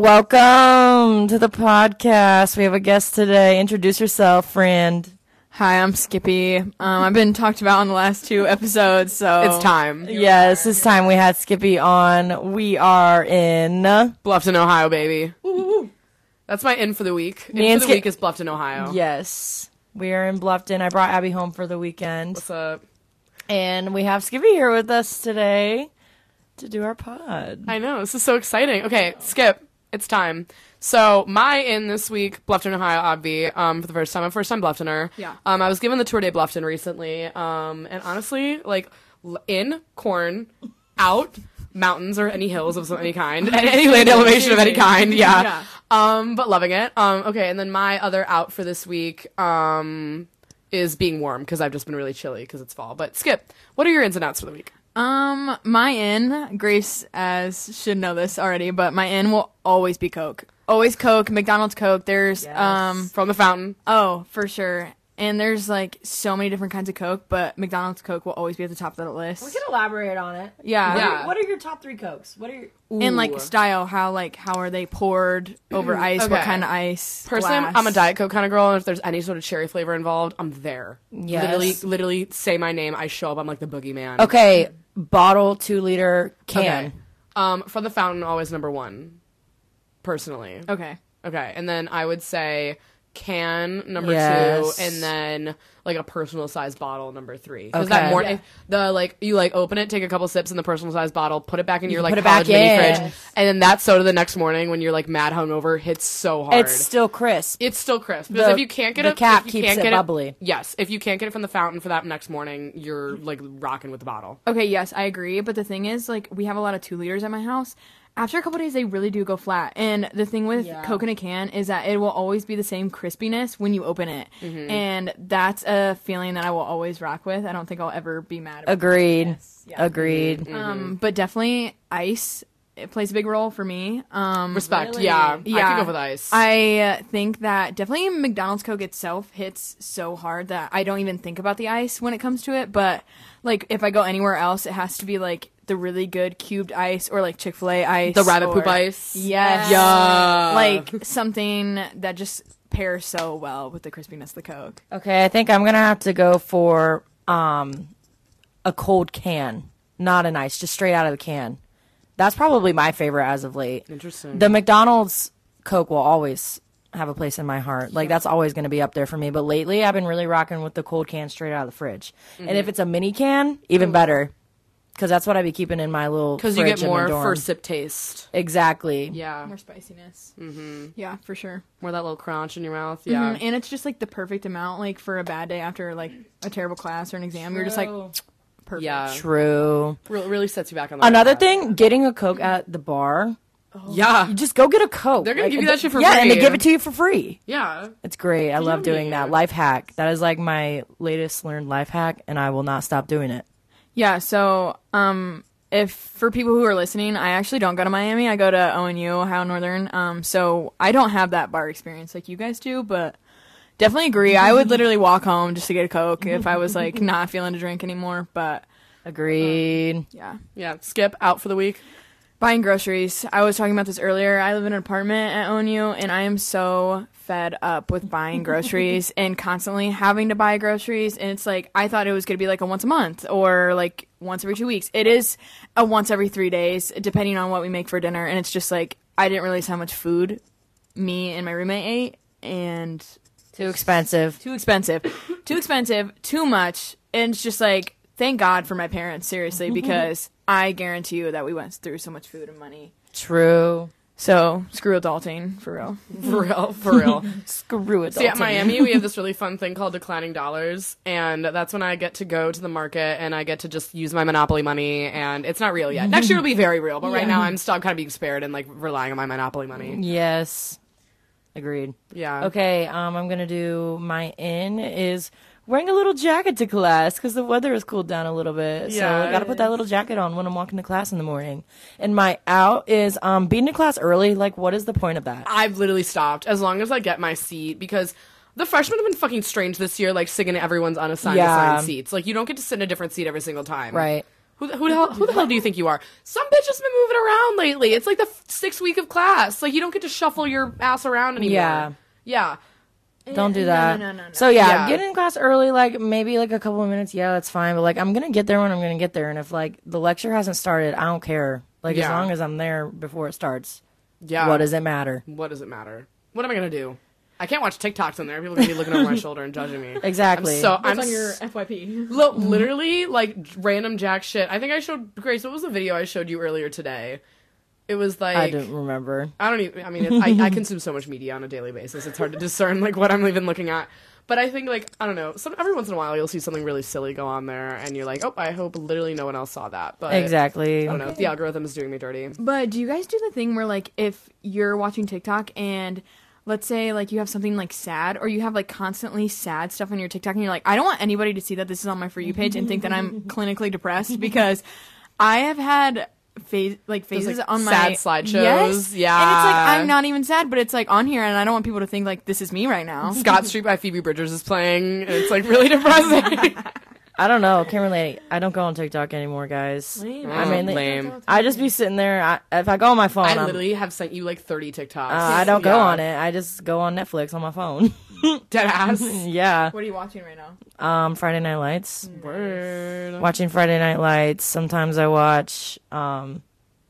Welcome to the podcast. We have a guest today. Introduce yourself, friend. Hi, I'm Skippy. Um, I've been talked about on the last two episodes, so It's time. Yes, this time we had Skippy on. We are in. Bluffton, Ohio, baby. That's my in for the week. In Me for and the Skip- week is Bluffton, Ohio. Yes, we are in Bluffton. I brought Abby home for the weekend, What's up? and we have Skippy here with us today to do our pod. I know this is so exciting. Okay, Skip, it's time. So my in this week, Bluffton, Ohio, obvi. Um, for the first time, I'm a first time Blufftoner. Yeah. Um, I was given the tour de Bluffton recently. Um, and honestly, like in corn, out mountains or any hills of some any kind, and any land elevation of any kind. Yeah. Yeah. Um, but loving it. Um, okay, and then my other out for this week. Um. Is being warm because I've just been really chilly because it's fall. But Skip, what are your ins and outs for the week? Um, my in Grace as should know this already, but my in will always be Coke. Always Coke, McDonald's Coke. There's Yes. um, From the fountain. oh for sure, and there's like so many different kinds of Coke, but McDonald's Coke will always be at the top of the list. We can elaborate on it. yeah, Yeah. What are your top three cokes? What are your and like style, how like how are they poured over ice? What Okay. kind of ice? Personally, I'm- glass? I'm a Diet Coke kind of girl, and if there's any sort of cherry flavor involved, I'm there. Yes. Literally, literally say my name, I show up. I'm like the boogeyman. Okay, bottle, two liter, can. Okay. Um, from the fountain, always number one. Personally. Okay. Okay, and then I would say can number Yes. two, and then like a personal size bottle number three. Because Okay. that more Yeah. the like you like open it, take a couple sips in the personal size bottle, put it back in your like put it back college mini in. fridge, and then that soda the next morning when you're like mad hungover hits so hard. It's still crisp. It's still crisp because The- if you can't get the it, cap if you keeps can't it get bubbly. yes, if you can't get it from the fountain for that next morning, you're like rocking with the bottle. Okay, yes, I agree. But the thing is, like, we have a lot of two liters at my house. After a couple days, they really do go flat. And the thing with Yeah. Coke in a can is that it will always be the same crispiness when you open it. Mm-hmm. And that's a feeling that I will always rock with. I don't think I'll ever be mad about it. Agreed. Yeah. Agreed. Mm-hmm. Um, but definitely ice. It plays a big role for me. Um, Respect, Really? yeah, I Yeah. could go with ice. I uh, think that definitely McDonald's Coke itself hits so hard that I don't even think about the ice when it comes to it. But like if I go anywhere else, it has to be like the really good cubed ice or like Chick Fil A ice, the rabbit or- poop ice. Yes, Yeah. like something that just pairs so well with the crispiness of the Coke. Okay, I think I'm gonna have to go for um a cold can, not an ice, just straight out of the can. That's probably my favorite as of late. Interesting. The McDonald's Coke will always have a place in my heart. Like that's always going to be up there for me. But lately, I've been really rocking with the cold can straight out of the fridge. And Mm-hmm. if it's a mini can, even better, because that's what I'd be keeping in my little. Because you get fridge in my more dorm. first sip taste. Exactly. Yeah, More spiciness. Mm-hmm. Yeah, for sure. more that little crunch in your mouth. Yeah. Mhm, And it's just like the perfect amount, like for a bad day after like a terrible class or an exam. You're just like perfect. Yeah, True. really, really sets you back on the Another right path. thing, getting a Coke at the bar. Yeah, You just go get a Coke. They're gonna give you that shit for yeah, and they give it to you for free. yeah. It's great. I love doing that. Life hack. That is like my latest learned life hack, and I will not stop doing it. Yeah, so um if for people who are listening, I actually don't go to Miami. I go to ONU, Ohio Northern. Um so I don't have that bar experience like you guys do, but definitely agree. I would literally walk home just to get a Coke if I was like not feeling to drink anymore, but Agreed. yeah. Yeah, Skip out for the week. Buying groceries. I was talking about this earlier. I live in an apartment at ONU and I am so fed up with buying groceries and constantly having to buy groceries. And it's like, I thought it was going to be like a once a month or like once every two weeks. It is a once every three days, depending on what we make for dinner. And it's just like, I didn't realize how much food me and my roommate ate. And Too expensive. too expensive, too expensive, too much. And it's just like, thank God for my parents, seriously, because I guarantee you that we went through so much food and money. True. So screw adulting for real. For real, for real. Screw it. See, at Miami, we have this really fun thing called declining dollars, and that's when I get to go to the market and I get to just use my Monopoly money, and it's not real yet. Next year will be very real, but right now I'm still kind of being spared and like relying on my Monopoly money. Yes. Agreed. Yeah. Okay, um, I'm gonna do my in is wearing a little jacket to class because the weather has cooled down a little bit. Yeah, So I gotta put that little jacket on when I'm walking to class in the morning. And my out is um being to class early. Like, what is the point of that? I've literally stopped as long as I get my seat because the freshmen have been fucking strange this year, like sitting in everyone's unassigned Yeah. assigned seats. Like you don't get to sit in a different seat every single time. Right. Who, the- who, the hell, who the hell do you think you are? Some bitch has been moving around lately. It's like the f- sixth week of class. Like you don't get to shuffle your ass around anymore. Yeah. Yeah. Don't do eh, that. no, no, no, no. So yeah, Yeah. get in class early, like maybe like a couple of minutes. Yeah, that's fine. But like, I'm gonna get there when I'm gonna get there, and if like the lecture hasn't started, I don't care. Like as Yeah. long as I'm there before it starts, Yeah. what does it matter? What does it matter? What am I gonna do? I can't watch TikToks in there. People are gonna be looking over my shoulder and judging me. Exactly. I'm so What's I'm on your s- FYP? Lo- literally like random jack shit. I think I showed Grace. What was the video I showed you earlier today? It was like I don't remember. I don't even. I mean, it's, I, I consume so much media on a daily basis. It's hard to discern like what I'm even looking at. But I think like I don't know. Some every once in a while you'll see something really silly go on there, and you're like, oh, I hope literally no one else saw that. But Exactly. I don't know. if The algorithm is doing me dirty. But do you guys do the thing where like if you're watching TikTok and let's say like you have something like sad or you have like constantly sad stuff on your TikTok and you're like I don't want anybody to see that this is on my for you page and think that I'm clinically depressed because I have had phase like phases like, on my sad slideshows. Yes. Yeah. And it's like I'm not even sad but it's like on here and I don't want people to think like this is me right now. Scott Street by Phoebe Bridgers is playing, it's like really depressing. I don't know. Can't relate. I don't go on TikTok anymore, guys. Lame. I mean, lame. I just be sitting there. I, if I go on my phone, I I'm- literally have sent you like 30 TikToks. uh, I don't go on it. I just go on Netflix on my phone. Dead ass. yeah. What are you watching right now? Um, Friday Night Lights. Word. Watching Friday Night Lights. Sometimes I watch um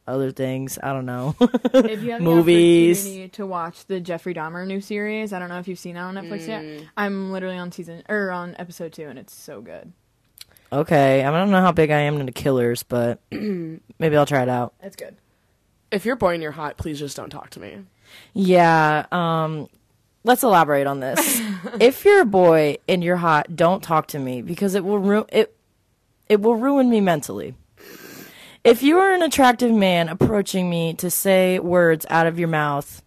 other things. I don't know. If you have Movies. the opportunity to watch the Jeffrey Dahmer new series, I don't know if you've seen that on Netflix yet. I'm literally on season or on episode two, and it's so good. okay. I don't know how big I am into killers, but maybe I'll try it out. It's good. If you're boring, and you're hot, please just don't talk to me. Yeah. Um, let's elaborate on this. if you're a boy and you're hot, don't talk to me because it will ru- it it will ruin me mentally. If you are an attractive man approaching me to say words out of your mouth,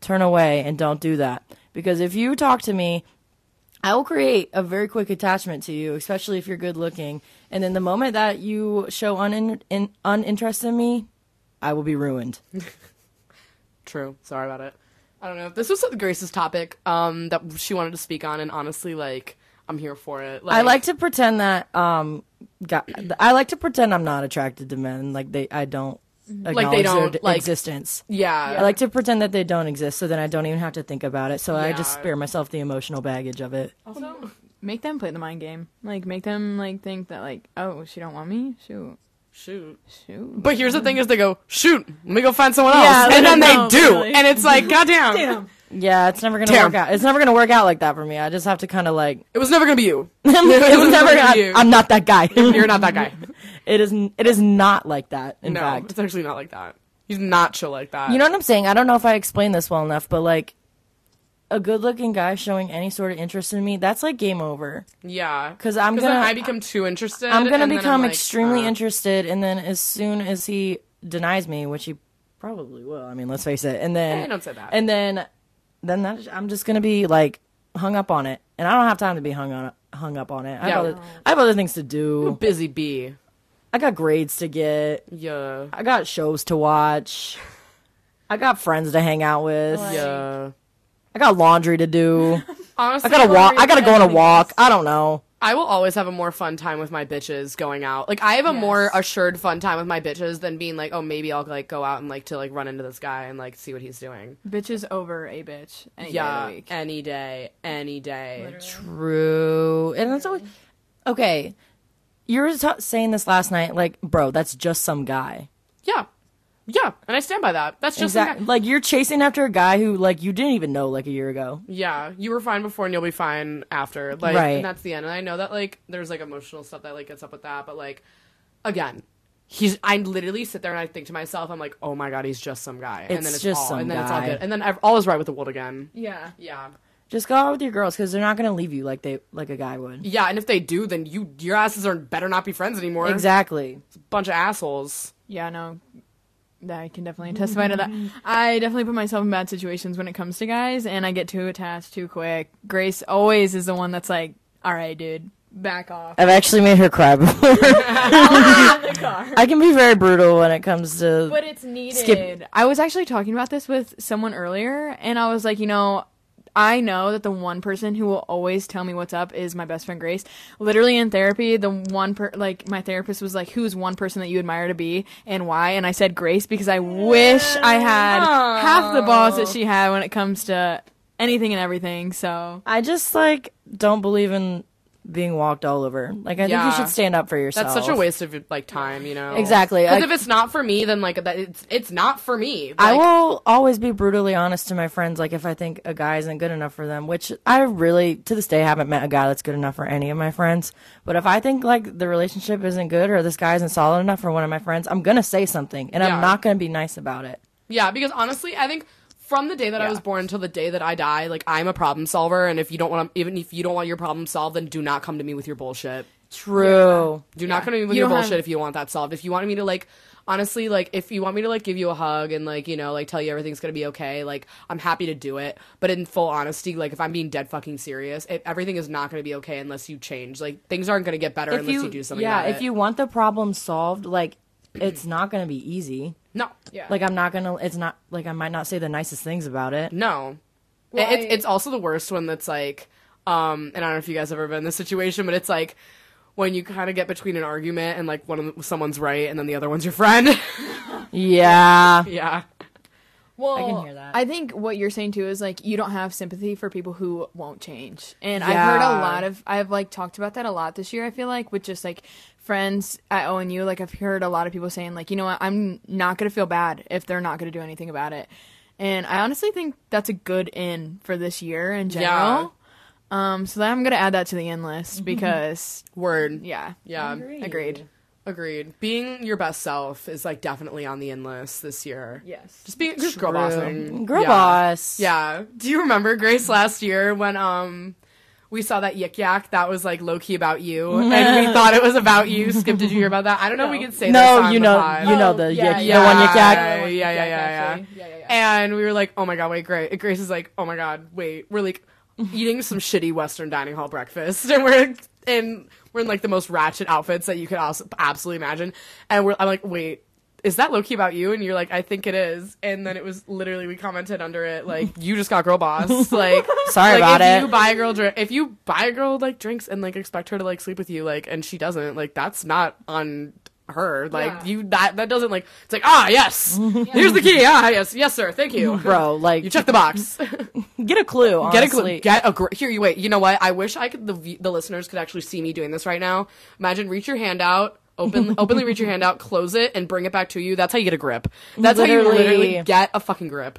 turn away and don't do that. Because if you talk to me, I will create a very quick attachment to you, especially if you're good looking. And then the moment that you show unin- in- uninterest in me, I will be ruined. True. Sorry about it. I don't know. This was Grace's topic um, that she wanted to speak on, and honestly, like, I'm here for it. I like to pretend that um, got, I like to pretend I'm not attracted to men. Like they, I don't acknowledge they their don't, d- like- existence. Yeah. I like to pretend that they don't exist, so then I don't even have to think about it. So I just spare myself the emotional baggage of it. Also, make them play the mind game. Like, make them like think that like, oh, she don't want me. Shoot, Shoot. shoot. But here's the thing: is they go shoot. Let me go find someone else, Yeah, and then they do, really. and it's like, goddamn, Damn. Yeah, it's never gonna Damn. work out. It's never gonna work out like that for me. I just have to kind of like. it was never gonna be you. it was never. gonna be Gonna, you. I'm not that guy. You're not that guy. It is. It is not like that. In no, fact, it's actually not like that. He's not chill like that. You know what I'm saying? I don't know if I explained this well enough, but like a good looking guy showing any sort of interest in me, that's like game over. Yeah. Because I'm gonna- I become too interested. I'm gonna become like, extremely uh, interested, and then as soon as he denies me, which he probably will, I mean, let's face it, and then Eh, don't say that. and then then that, I'm just gonna be like hung up on it, and I don't have time to be hung on hung up on it. I, Yeah. have, other, I have other things to do. Busy bee. I got grades to get. Yeah. I got shows to watch. I got friends to hang out with. Yeah. I got laundry to do. Honestly, I gotta walk. I gotta go on a walk. I don't know. I will always have a more fun time with my bitches going out. Like I have a more assured fun time with my bitches than being like, oh, maybe I'll like go out and like to like run into this guy and like see what he's doing. Bitches over a bitch. Any day of Yeah, the week. any day, any day. True. And that's always okay. You were ta saying this last night, like, bro, that's just some guy. Yeah, yeah, and I stand by that. That's just some Exactly. guy- Like you're chasing after a guy who, like, you didn't even know like a year ago. yeah. You were fine before, and you'll be fine after. Like, Right. and that's the end. And I know that like there's like emotional stuff that like gets up with that, but like again. He's. I literally sit there and I think to myself, I'm like, "Oh my god, he's just some guy," and It's then it's just all, some and then it's all guy. good, and then ev- all is right with the world again. Yeah. Yeah, Just go out with your girls because they're not gonna leave you like they like a guy would. Yeah, and if they do, then you your asses are better not be friends anymore. Exactly. Bunch of assholes. Yeah, no. I can definitely testify to that. I definitely put myself in bad situations when it comes to guys, and I get too attached too quick. Grace always is the one that's like, "All right, dude, back off." I've actually made her cry before. I can be very brutal when it comes to. But it's needed. Skip- I was actually talking about this with someone earlier, and I was like, you know, I know that the one person who will always tell me what's up is my best friend Grace. Literally in therapy, the one per like my therapist was like, "Who's one person that you admire to be and why?" And I said Grace because I wish I had half the balls that she had when it comes to anything and everything. So I just like don't believe in being walked all over. Like I think you should stand up for yourself. That's such a waste of like time, you know. Exactly. Because if it's not for me, then like that it's it's not for me. I will always be brutally honest to my friends. Like if I think a guy isn't good enough for them, which I really to this day haven't met a guy that's good enough for any of my friends. But if I think like the relationship isn't good or this guy isn't solid enough for one of my friends, I'm gonna say something, and Yeah. I'm not gonna be nice about it. Yeah, because honestly, I think from the day that I was born until the day that I die, like I'm a problem solver, and if you don't want to, even if you don't want your problem solved, then do not come to me with your bullshit. True. Do not come to me with You your bullshit have- if you want that solved. If you want me to like, honestly, like if you want me to like give you a hug and like you know like tell you everything's gonna be okay, like I'm happy to do it. But in full honesty, like if I'm being dead fucking serious, it, everything is not gonna be okay unless you change. Like things aren't gonna get better If unless you, you, do something. yeah, if it. you want the problem solved, like it's not gonna be easy. no, yeah, Like I'm not gonna. It's not like I might not say the nicest things about it. No. Well, It- it's, I- it's also the worst one that's like, um, and I don't know if you guys have ever been in this situation, but it's like when you kind of get between an argument and like one of the, someone's right and then the other one's your friend. Yeah. yeah. Well, I can hear that. I think what you're saying too is like you don't have sympathy for people who won't change. And I've heard a lot of I've like talked about that a lot this year, I feel like, with just like friends at ONU. Like I've heard a lot of people saying, like, you know what, I'm not gonna feel bad if they're not gonna do anything about it. And I honestly think that's a good in for this year in general. Yeah. Um, so then I'm gonna add that to the end list because Word. yeah. Yeah. Agreed. Agreed. Being your best self is like definitely on the in list this year. Yes. Just being just girl bossing. Girl yeah. boss. Yeah. Do you remember Grace last year when um we saw that yik yak that was like low key about you and we thought it was about you? Skip, did you hear about that? I don't know if we No. can say this No, on you know, pod. you know Oh, the yeah, yik- yeah. the one yik yak. Yeah, yeah, yeah, yeah, yeah, yeah, yeah. And we were like, oh my god, wait, Grace. Grace is like, oh my god, wait. We're like eating some shitty Western dining hall breakfast, and we're in we're in like the most ratchet outfits that you could also absolutely imagine. And we're I'm like, wait. Is that low key about you? And you're like, I think it is. And then it was literally we commented under it like, you just got girl boss. Like, Sorry like, about if it. You buy a girl drink. If you buy a girl like drinks and like expect her to like sleep with you, like, and she doesn't, like, that's not on her. Like, Yeah. you that that doesn't like. It's like, ah, yes, here's the key. Ah, yes, yes, sir. Thank you, Bro, like you check the box. get a clue. Get a honestly. clue. Get a gr- here. You wait. You know what? I wish I could. The the listeners could actually see me doing this right now. Imagine reach your hand out. Open, openly reach your hand out, close it, and bring it back to you. That's how you get a grip. That's how you Literally. literally get a fucking grip.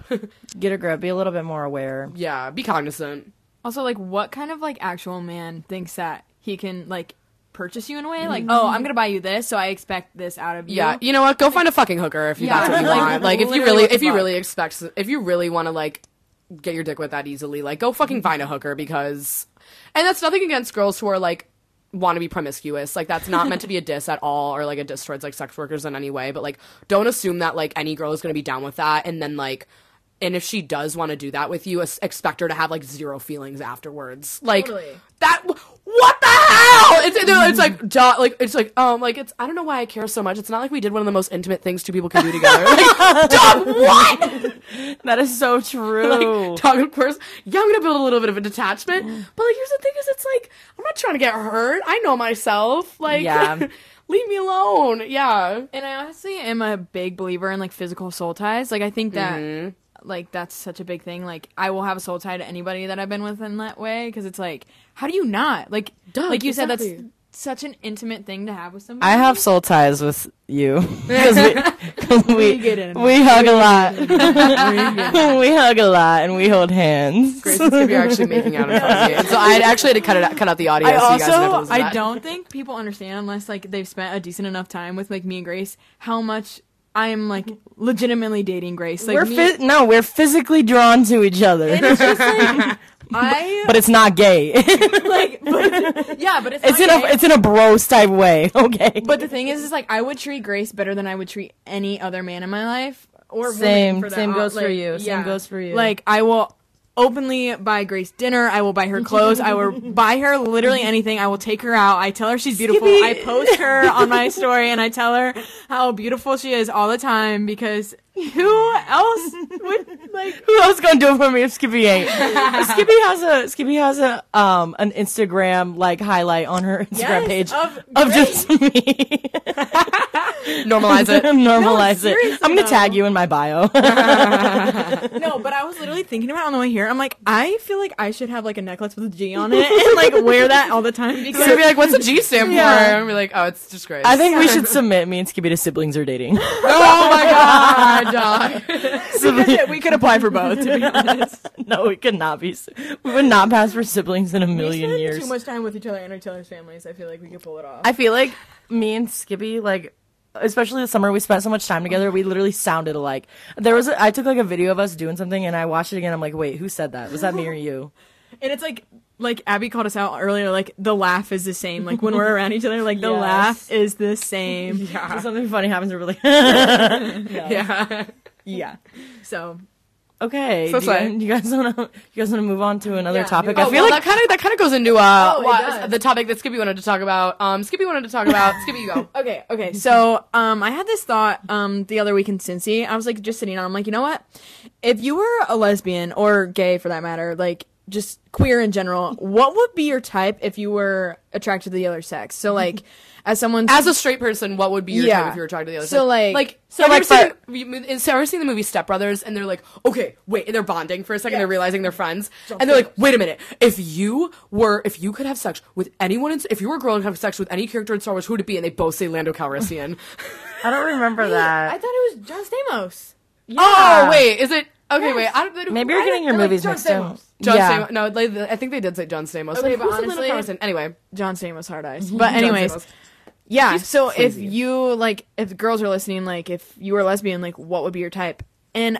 Get a grip. Be a little bit more aware. yeah, be cognizant. Also, like, what kind of like actual man thinks that he can like purchase you in a way? Like, mm-hmm. oh, I'm gonna buy you this, so I expect this out of you. Yeah, you know what? Go find a fucking hooker if you Yeah, that's what you like, want. Like if you really if you really expect if you really want to like get your dick wet that easily, like go fucking find a hooker because and that's nothing against girls who are like want to be promiscuous. Like that's not meant to be a diss at all or like a diss towards like sex workers in any way, but like don't assume that like any girl is going to be down with that and then like and if she does want to do that with you, expect her to have like zero feelings afterwards. Like Totally. that. What the hell? It's it's like duh, like it's like um like it's I don't know why I care so much. It's not like we did one of the most intimate things two people can do together. Like, what? That is so true. Like, talk, of course, yeah, I'm gonna build a little bit of a detachment. But like, here's the thing: is it's like I'm not trying to get hurt. I know myself. Like, Yeah. leave me alone. Yeah. And I honestly am a big believer in like physical soul ties. Like I think that Mm-hmm. Like that's such a big thing. Like I will have a soul tie to anybody that I've been with in that way because it's like how do you not? Like Duh, like you said that's such an intimate thing to have with somebody. I have soul ties with you because we, 'cause we, get in. we hug a lot. we hug a lot and we hold hands. Grace and Skip, you're actually making out in front of me. So I actually had to cut it out, cut out the audio. I so you guys didn't have to also I don't think people understand unless like they've spent a decent enough time with like me and Grace how much I am like legitimately dating Grace. Like we're me, no, we're physically drawn to each other, and it's just like I but it's not gay. like but, yeah, but it's it's in not a gay. it's in a bros type way. Okay, But the thing is, is like I would treat Grace better than I would treat any other man in my life. Or Same. for Same goes for like, you. Same goes for you. Like I will openly buy Grace dinner. I will buy her clothes. I will buy her literally anything. I will take her out. I tell her she's beautiful. Skippy. I post her on my story and I tell her how beautiful she is all the time because Who else would like? Who else gonna do it for me if Skippy ain't? Skippy has a Skippy has a um an Instagram like highlight on her Instagram Yes, page of of just me. Normalize it. Normalize it. seriously, I'm gonna though. tag you in my bio. No, but I was literally thinking about it on the way here. I'm like, I feel like I should have like a necklace with a G on it and like wear that all the time because So be like, what's a G stand Yeah. for? And be like, oh, it's just great. I think we should submit me and Skippy to siblings are dating. oh my god, dog. we could apply for both. To be honest, no, we could not be. We would not pass for siblings in a we million spend years. too much time with each other and each other's families. I feel like we could pull it off. I feel like me and Skippy, like, especially the summer, we spent so much time together. We literally sounded alike. There was, a, I took like a video of us doing something, and I watched it again. I'm like, wait, who said that? Was that me or you? and it's like like Abby called us out earlier. Like the laugh is the same. Like when we're around each other, like the Yes. laugh is the same. So something funny happens, we're like, Yeah. Yeah. So okay. So do, you guys, you guys want to, you guys want to move on to another Yeah, topic? move I Oh, feel well, like that kind of that kind of goes into uh, Oh, it what- the topic that Skippy wanted to talk about. Um, Skippy wanted to talk about. Skippy, you go. Okay, okay. So, um, I had this thought, um, the other week in Cincy. I was like, just sitting down. I'm like, you know what? If you were a lesbian or gay for that matter, like just queer in general, what would be your type if you were attracted to the other sex? So, like, as someone, As a straight person, what would be your Yeah. type if you were attracted to the other So, sex? like- like, so, have like, you ever for- seen, the- so ever seen the movie Step Brothers? And they're like, okay, wait, and they're bonding for a second. Yes. They're realizing they're friends, and they're like, wait a minute, if you were, if you could have sex with anyone, in, if you were a girl and have sex with any character in Star Wars, who would it be? And they both say Lando Calrissian. I don't remember I that. I thought it was John Stamos. Oh wait, is it? Okay, Yes. wait. I don't, Maybe you're getting your they're like movies mixed up. John yeah. Stamos. No, like, I think they did say John Stamos. Okay, Like, but who's the Lando honestly- Calrissian? Anyway, John Stamos, hard eyes. Mhm. But John anyways, Yeah. He's so crazy. if you like, if girls are listening, like, if you were lesbian, like, what would be your type? And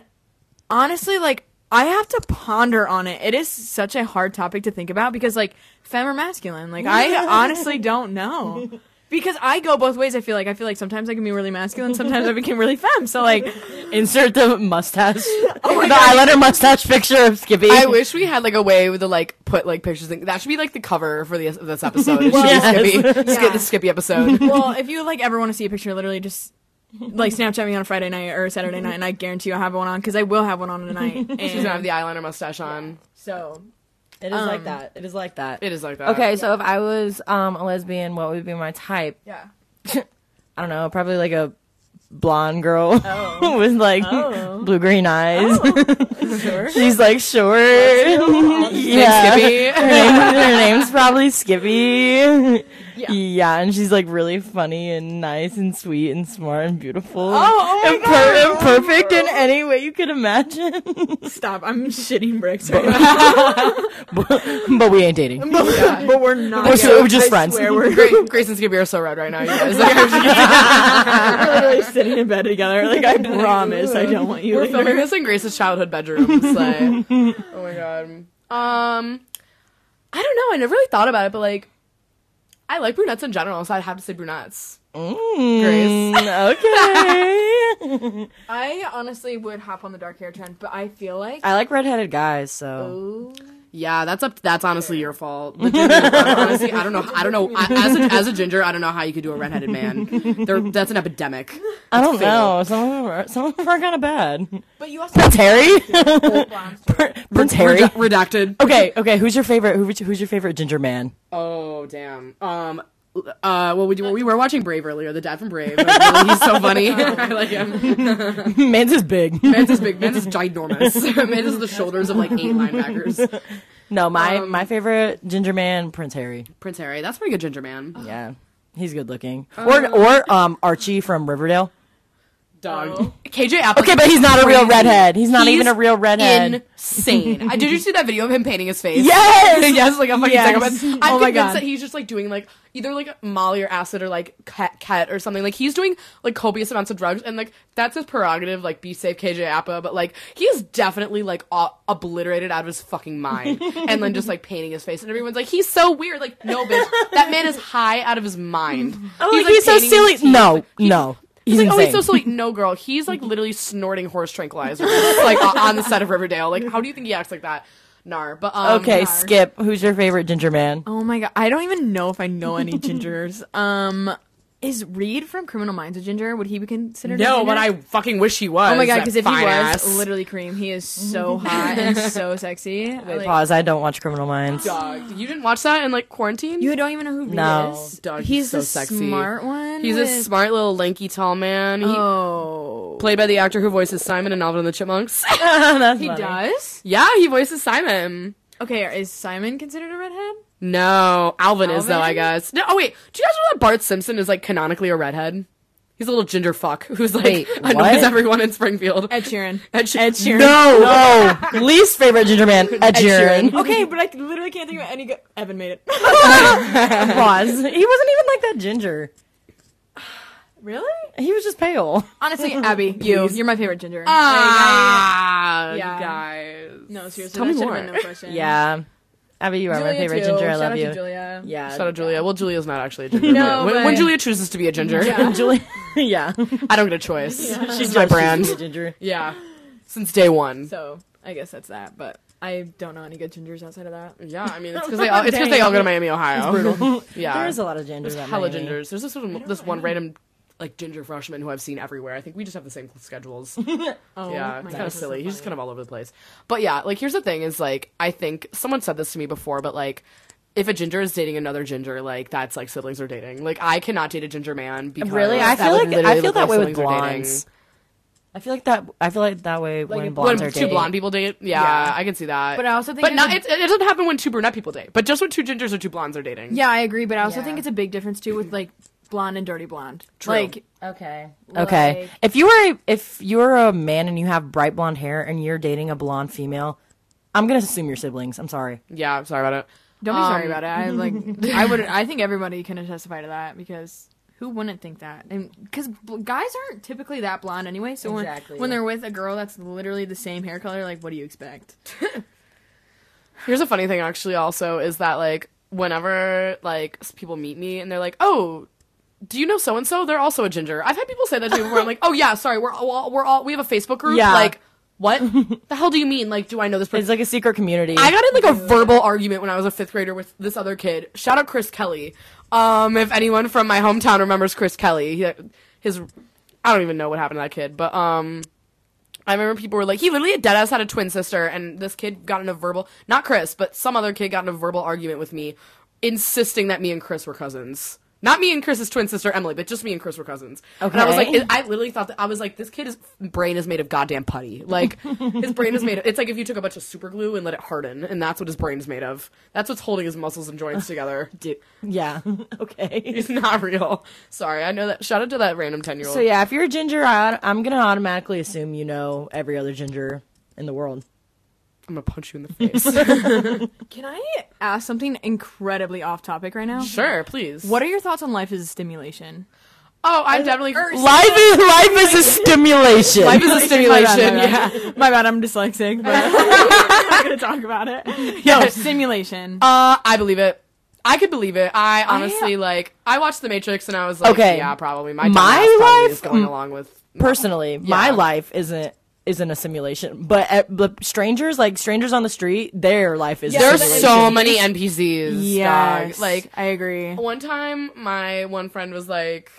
honestly, like, I have to ponder on it. It is such a hard topic to think about because, like, femme or masculine. Like, I honestly don't know. Because I go both ways. I feel like I feel like sometimes I can be really masculine, sometimes I became really femme. So like, Insert the mustache, oh the eyeliner mustache picture of Skippy. I wish we had like a way with the like put like pictures. In, that should be like the cover for the, this episode. It should Yes. Skippy, Skip, Yeah. the Skippy episode. well, if you like ever want to see a picture, literally just like Snapchat me on a Friday night or a Saturday night, and I guarantee you I'll have one on because I will have one on tonight. And She's gonna have the eyeliner mustache on. so It is like Um, that. It is like that. It is like that. Okay, so if I was um, a lesbian, what would be my type? yeah. I don't know, probably like a blonde girl Oh. with like Oh. blue green eyes. Sure. She's like short. Name's yeah. Skippy. Her, name, her name's probably Skippy. Yeah. Yeah, and she's like really funny and nice and sweet and smart and beautiful. Oh, oh my and, God. and perfect in any way you could imagine. Stop! I'm shitting bricks right now. but we ain't dating. but, but we're not. We're so- we're just I friends. swear we're Gra- Grace and Skippy are so red right now, you guys. Like, we're literally sitting in bed together. Like I promise, I don't want you. we're later. filming this in Grace's childhood bedroom. It's like, oh my god. Um, I don't know. I never really thought about it, but like, I like brunettes in general, so I'd have to say brunettes. Mm, okay. I honestly would hop on the dark hair trend, but I feel like. I like redheaded guys, so Oh. Yeah, that's up. That's honestly your fault. The ginger, honestly, I don't know. I don't know. I, as a, as a ginger, I don't know how you could do a redheaded man. They're, that's an epidemic. I don't know. Some of them are, some of them are kind of bad. But you also Prince Harry. blondes too. Prince Harry. Redacted. Okay, okay. Who's your favorite? Who, who's your favorite ginger man? Oh damn. Um. Uh. Well, we do, we were watching Brave earlier. The dad from Brave. Like, really, he's so funny. I like him. Man's is big. Man's is big. Man's is ginormous. Man's is the shoulders of like eight linebackers. No, my Um, my favorite ginger man, Prince Harry. Prince Harry. That's pretty good ginger man. Yeah, he's good looking. Or or um Archie from Riverdale. Dog. KJ Apa. Okay, but he's not a real redhead. He's not He's even a real redhead. Insane. I- Did you see that video of him painting his face? Yes! yes, like a fucking Yes. psychopath. I'm Oh my convinced God. that he's just like doing like either like Molly or acid or like cat, cat or something. Like he's doing like copious amounts of drugs and like that's his prerogative. Like be safe, KJ Apa. But like he is definitely like o- obliterated out of his fucking mind and then just like painting his face and everyone's like he's so weird. Like no bitch, that man is high out of his mind. Oh, like, he's so silly. No, like, he- no. He's, He's like, oh, he's so insane. silly. No, girl, he's like literally snorting horse tranquilizer, like on the set of Riverdale. Like, how do you think he acts like that? Nar, but um, Okay, Nar. Skip. Who's your favorite ginger man? Oh my god, I don't even know if I know any gingers. Um, Is Reid from Criminal Minds a ginger? Would he be considered? a No, ginger? but I fucking wish he was. Oh my god! Because if he was, ass. literally cream. He is so hot and so sexy. Wait, Like, pause. I don't watch Criminal Minds. Dog, you didn't watch that in like quarantine? You don't even know who Reid No. is. Dog, he's he's so the sexy. smart one. He's a smart little lanky tall man. He Oh, played by the actor who voices Simon in Alvin and the Chipmunks. That's he funny. does. yeah, he voices Simon. Okay, is Simon considered a redhead? No, Alvin, is though, I guess. No, oh wait, do you guys know that Bart Simpson is like canonically a redhead? He's a little ginger fuck who's like Wait, annoys what? everyone in Springfield. Ed Sheeran. Ed, She- Ed Sheeran. No, no. Least favorite ginger man, Ed Sheeran. Okay, but I literally can't think of any. Go- Evan made it. Pause. He wasn't even like that ginger. really? He was just pale. Honestly, Abby, you, you're my favorite ginger. Ah, Yeah. guys. no, seriously, Tell that me more. have been no question. Yeah. Abby, you are my Julia favorite too. ginger. I Shout love out you. To Julia. Yeah. Shout out Julia. Well, Julia's not actually a ginger. No, when, but- when Julia chooses to be a ginger, Yeah. Julia. yeah. I don't get a choice. She's She's my brand. Ginger. Yeah, since day one. So I guess that's that. But I don't know any good gingers outside of that. Yeah, I mean it's because they all it's because they all go to Miami, Ohio. Brutal. Yeah, There is a lot of gingers. at hella Miami. gingers. There's this one, this one random like ginger freshman who I've seen everywhere. I think we just have the same schedules. Oh, yeah, my it's kind God, of silly. so He's just kind of all over the place. But yeah, like here's the thing: is like I think someone said this to me before, but like. If a ginger is dating another ginger, like that's like siblings are dating. Like I cannot date a ginger man because Really, I feel like I feel that like way with siblings are dating. blondes. I feel like that. I feel like that way when blondes when are two dating. blonde people date, yeah, Yeah. I can see that. But I also think but not a- it, it doesn't happen when two brunette people date. But just when two gingers or two blondes are dating. Yeah, I agree. But I also Yeah. think it's a big difference too with like blonde and dirty blonde. True. Like Okay. Okay. Like- If you were a, if you're a man and you have bright blonde hair and you're dating a blonde female, I'm gonna assume you're siblings. I'm sorry. yeah. I'm sorry about it. Don't be sorry Um, about it. I like. I would. I think everybody can testify to that because who wouldn't think that? And because guys aren't typically that blonde anyway. So Exactly. when when they're with a girl that's literally the same hair color, like, what do you expect? Here's a funny thing, actually. Also, is that like whenever like people meet me and they're like, "Oh, do you know so and so? They're also a ginger." I've had people say that to me before. I'm like, "Oh yeah, sorry, we're all we're all we have a Facebook group." Yeah. Like, what the hell do you mean? Like, do I know this person? It's like a secret community. I got in like a verbal argument when I was a fifth grader with this other kid. Shout out Chris Kelly. Um, if anyone from my hometown remembers Chris Kelly, he, his I don't even know what happened to that kid, but um, I remember people were like, he literally a dead ass had a twin sister, and this kid got in a verbal, not Chris, but some other kid got in a verbal argument with me, insisting that me and Chris were cousins. Not me and Chris's twin sister Emily, but just me and Chris were cousins. Okay. And I was like, it- I literally thought that I was like, this kid's brain is made of goddamn putty. Like his brain is made. of... It's like if you took a bunch of super glue and let it harden, and that's what his brain is made of. That's what's holding his muscles and joints together. Dude. Yeah. okay. It's not real. Sorry, I know that. Shout out to that random ten year old. So yeah, if you're a ginger, I, I'm gonna automatically assume you know every other ginger in the world. I'm gonna punch you in the face. Can I ask something incredibly off topic right now? sure, please. What are your thoughts on life as a stimulation? Oh, I'm definitely. Life is life is a stimulation. Life is a stimulation. My bad, my Yeah. My bad, I'm dyslexic, but I'm not gonna talk about it. Yo, stimulation. Uh, I believe it. I could believe it. I honestly like. I watched The Matrix and I was like, Okay. yeah, probably my My dumbass probably life- is going along with. Personally, my life isn't isn't a simulation, but, uh, but strangers like strangers on the street, their life is. a There's so many NPCs. yes, dog. Like I agree. one time, my one friend was like,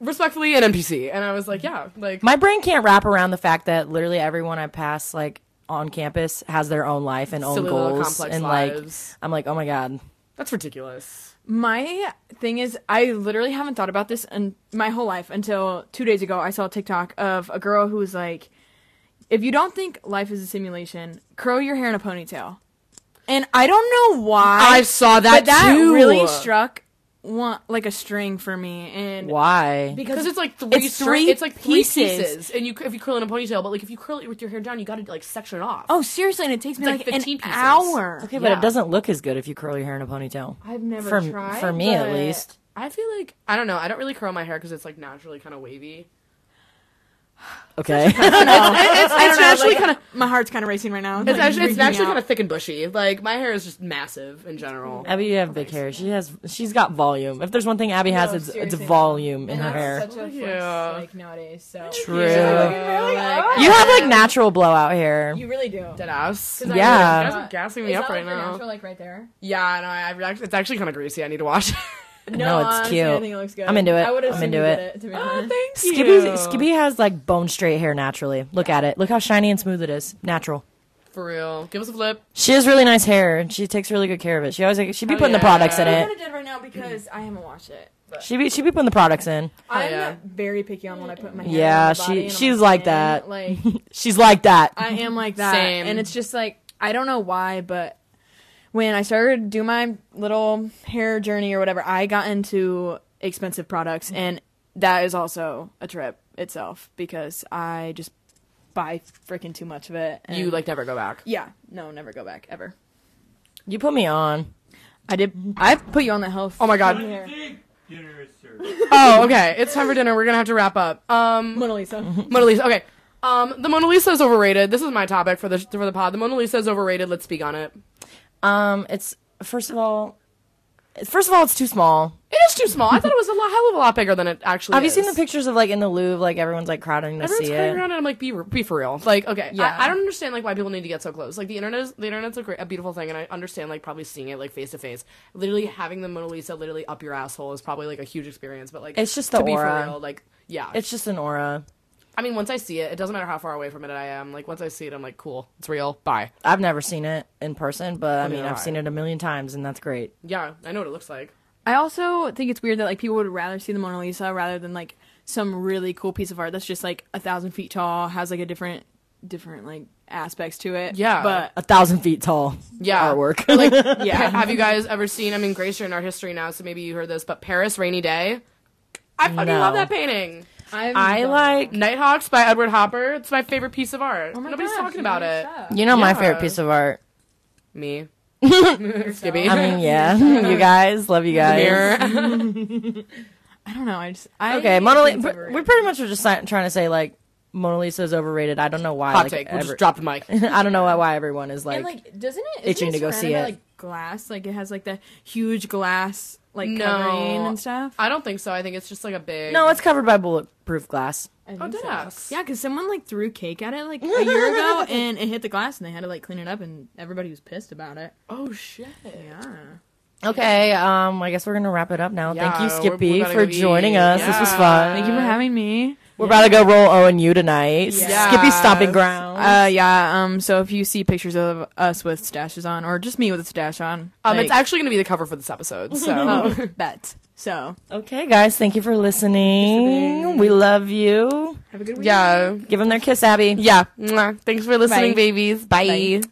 respectfully, an NPC, and I was like, yeah, like My brain can't wrap around the fact that literally everyone I pass like on campus has their own life and own goals, complex and lives. like I'm like, oh my god, That's ridiculous. My thing is, I literally haven't thought about this in my whole life until two days ago. I saw a TikTok of a girl who was like, "If you don't think life is a simulation, curl your hair in a ponytail." And I don't know why I saw that but that too. really struck one like a string for me. And why? Because it's like three, It's stri- three It's like three pieces. pieces, and you if you curl in a ponytail, but like if you curl it with your hair down, you got to like section it off. oh, seriously, and it takes me It's like, like an 15 pieces. hour. Okay, but Yeah. it doesn't look as good if you curl your hair in a ponytail. I've never For tried for me at least. I feel like I don't know. I don't really curl my hair because it's like naturally kind of wavy. Okay. It's, it's, I don't know, naturally like, kind of. my heart's kind of racing right now. It's actually, it's naturally kind of thick and bushy. Like my hair is just massive in general. Abby, you have big hair. She has. She's got volume. If there's one thing Abby has, No, it's it's seriously, volume in And her that's hair. Such a flex, Yeah. like nowadays. So True. Like, You have like natural blowout hair. you really do. Dead ass. 'Cause I Yeah. You really- guys are gassing me Is up that, right like, now. Natural, like right there. Yeah, no, I, I actually, it's actually kind of greasy. I need to wash. It. No, it's honestly, cute. I think it looks good. I'm into it. I would I'm into you it. did it. To be Oh, thank you. Skippy Skippy has like bone straight hair naturally. Look at it. Look how shiny and smooth it is. Natural. For real. Give us a flip. She has really nice hair and she takes really good care of it. She always like, she be Oh, putting the products in I'm it. kind of dead right now because I haven't watched it. But She be she be putting the products in. I'm yeah. very picky on what I put in my hair. Yeah, my body she she's like skin. that. Like She's like that. I am like that, Same. and it's just like I don't know why, but when I started do my little hair journey or whatever, I got into expensive products, and that is also a trip itself because I just buy freaking too much of it. and- You like never go back. Yeah, no, never go back ever. You put me on. I did. I put you on the health. Oh my God. Hair. Dinner is served. Oh, okay. It's time for dinner. We're gonna have to wrap up. Um, Mona Lisa. Mona Lisa. Okay. Um, the Mona Lisa is overrated. This is my topic for the for the pod. The Mona Lisa is overrated. Let's speak on it. Um, it's first of all, first of all, it's too small. It is too small. I thought it was a lot, hell of a lot bigger than it actually. Have you is. seen the pictures of like in the Louvre? Like everyone's like crowding to Everyone's see it. around and I'm like, be be for real. Like, okay, Yeah. I, I don't understand like why people need to get so close. Like the internet is the internet's a great, a beautiful thing, and I understand like probably seeing it like face to face. Literally having the Mona Lisa literally up your asshole is probably like a huge experience. But like, It's just to the be for aura. real. Like, yeah, It's just an aura. I mean, once I see it, it doesn't matter how far away from it I am. Like once I see it, I'm like, cool, it's real. Bye. I've never seen it in person, but I oh, mean, I've seen it a million times, and that's great. Yeah, I know what it looks like. I also think it's weird that like people would rather see the Mona Lisa rather than like some really cool piece of art that's just like a thousand feet tall, has like a different different like aspects to it. Yeah. but A thousand feet tall. Yeah, Artwork. like, Yeah. have you guys ever seen? I mean, Grace, you're in art history now, so maybe you heard this, but Paris, Rainy Day. I fucking No. love that painting. I've I done like. Nighthawks by Edward Hopper. It's my favorite piece of art. Oh my Nobody's gosh, talking about it. stuff. You know my Yeah. favorite piece of art. Me. Skippy. I mean, yeah, you guys, love you guys. Mirror. I don't know. I just I Okay, Mona think Lisa. it's overrated. We pretty much were just si- trying to say like Mona Lisa is overrated. I don't know why. Hot like, take. We ever- just dropped the mic. I don't know why, why everyone is like. and like doesn't it itching isn't to go surrounded see by, it. like glass like it has like the huge glass like No. covering and stuff. I don't think so. I think it's just like a big. no, it's covered by bulletproof glass. I Oh, think so. Yeah, because someone like threw cake at it like a year ago and it hit the glass and they had to like clean it up and everybody was pissed about it. Oh shit. Yeah. Okay, um, I guess we're gonna wrap it up now. Yeah, Thank you, Skippy, for go eat. joining us. This was fun. Thank you for having me. We're about to go roll ONU tonight. Yes. Skippy stomping ground. Uh, yeah. Um. So if you see pictures of us with stashes on, or just me with a stash on, Um, like, it's actually going to be the cover for this episode. So oh, bet. So okay, guys, thank you for listening. We love you. have a good week. yeah, Give them their kiss, Abby. yeah. Thanks for listening, Bye. babies. Bye. Bye.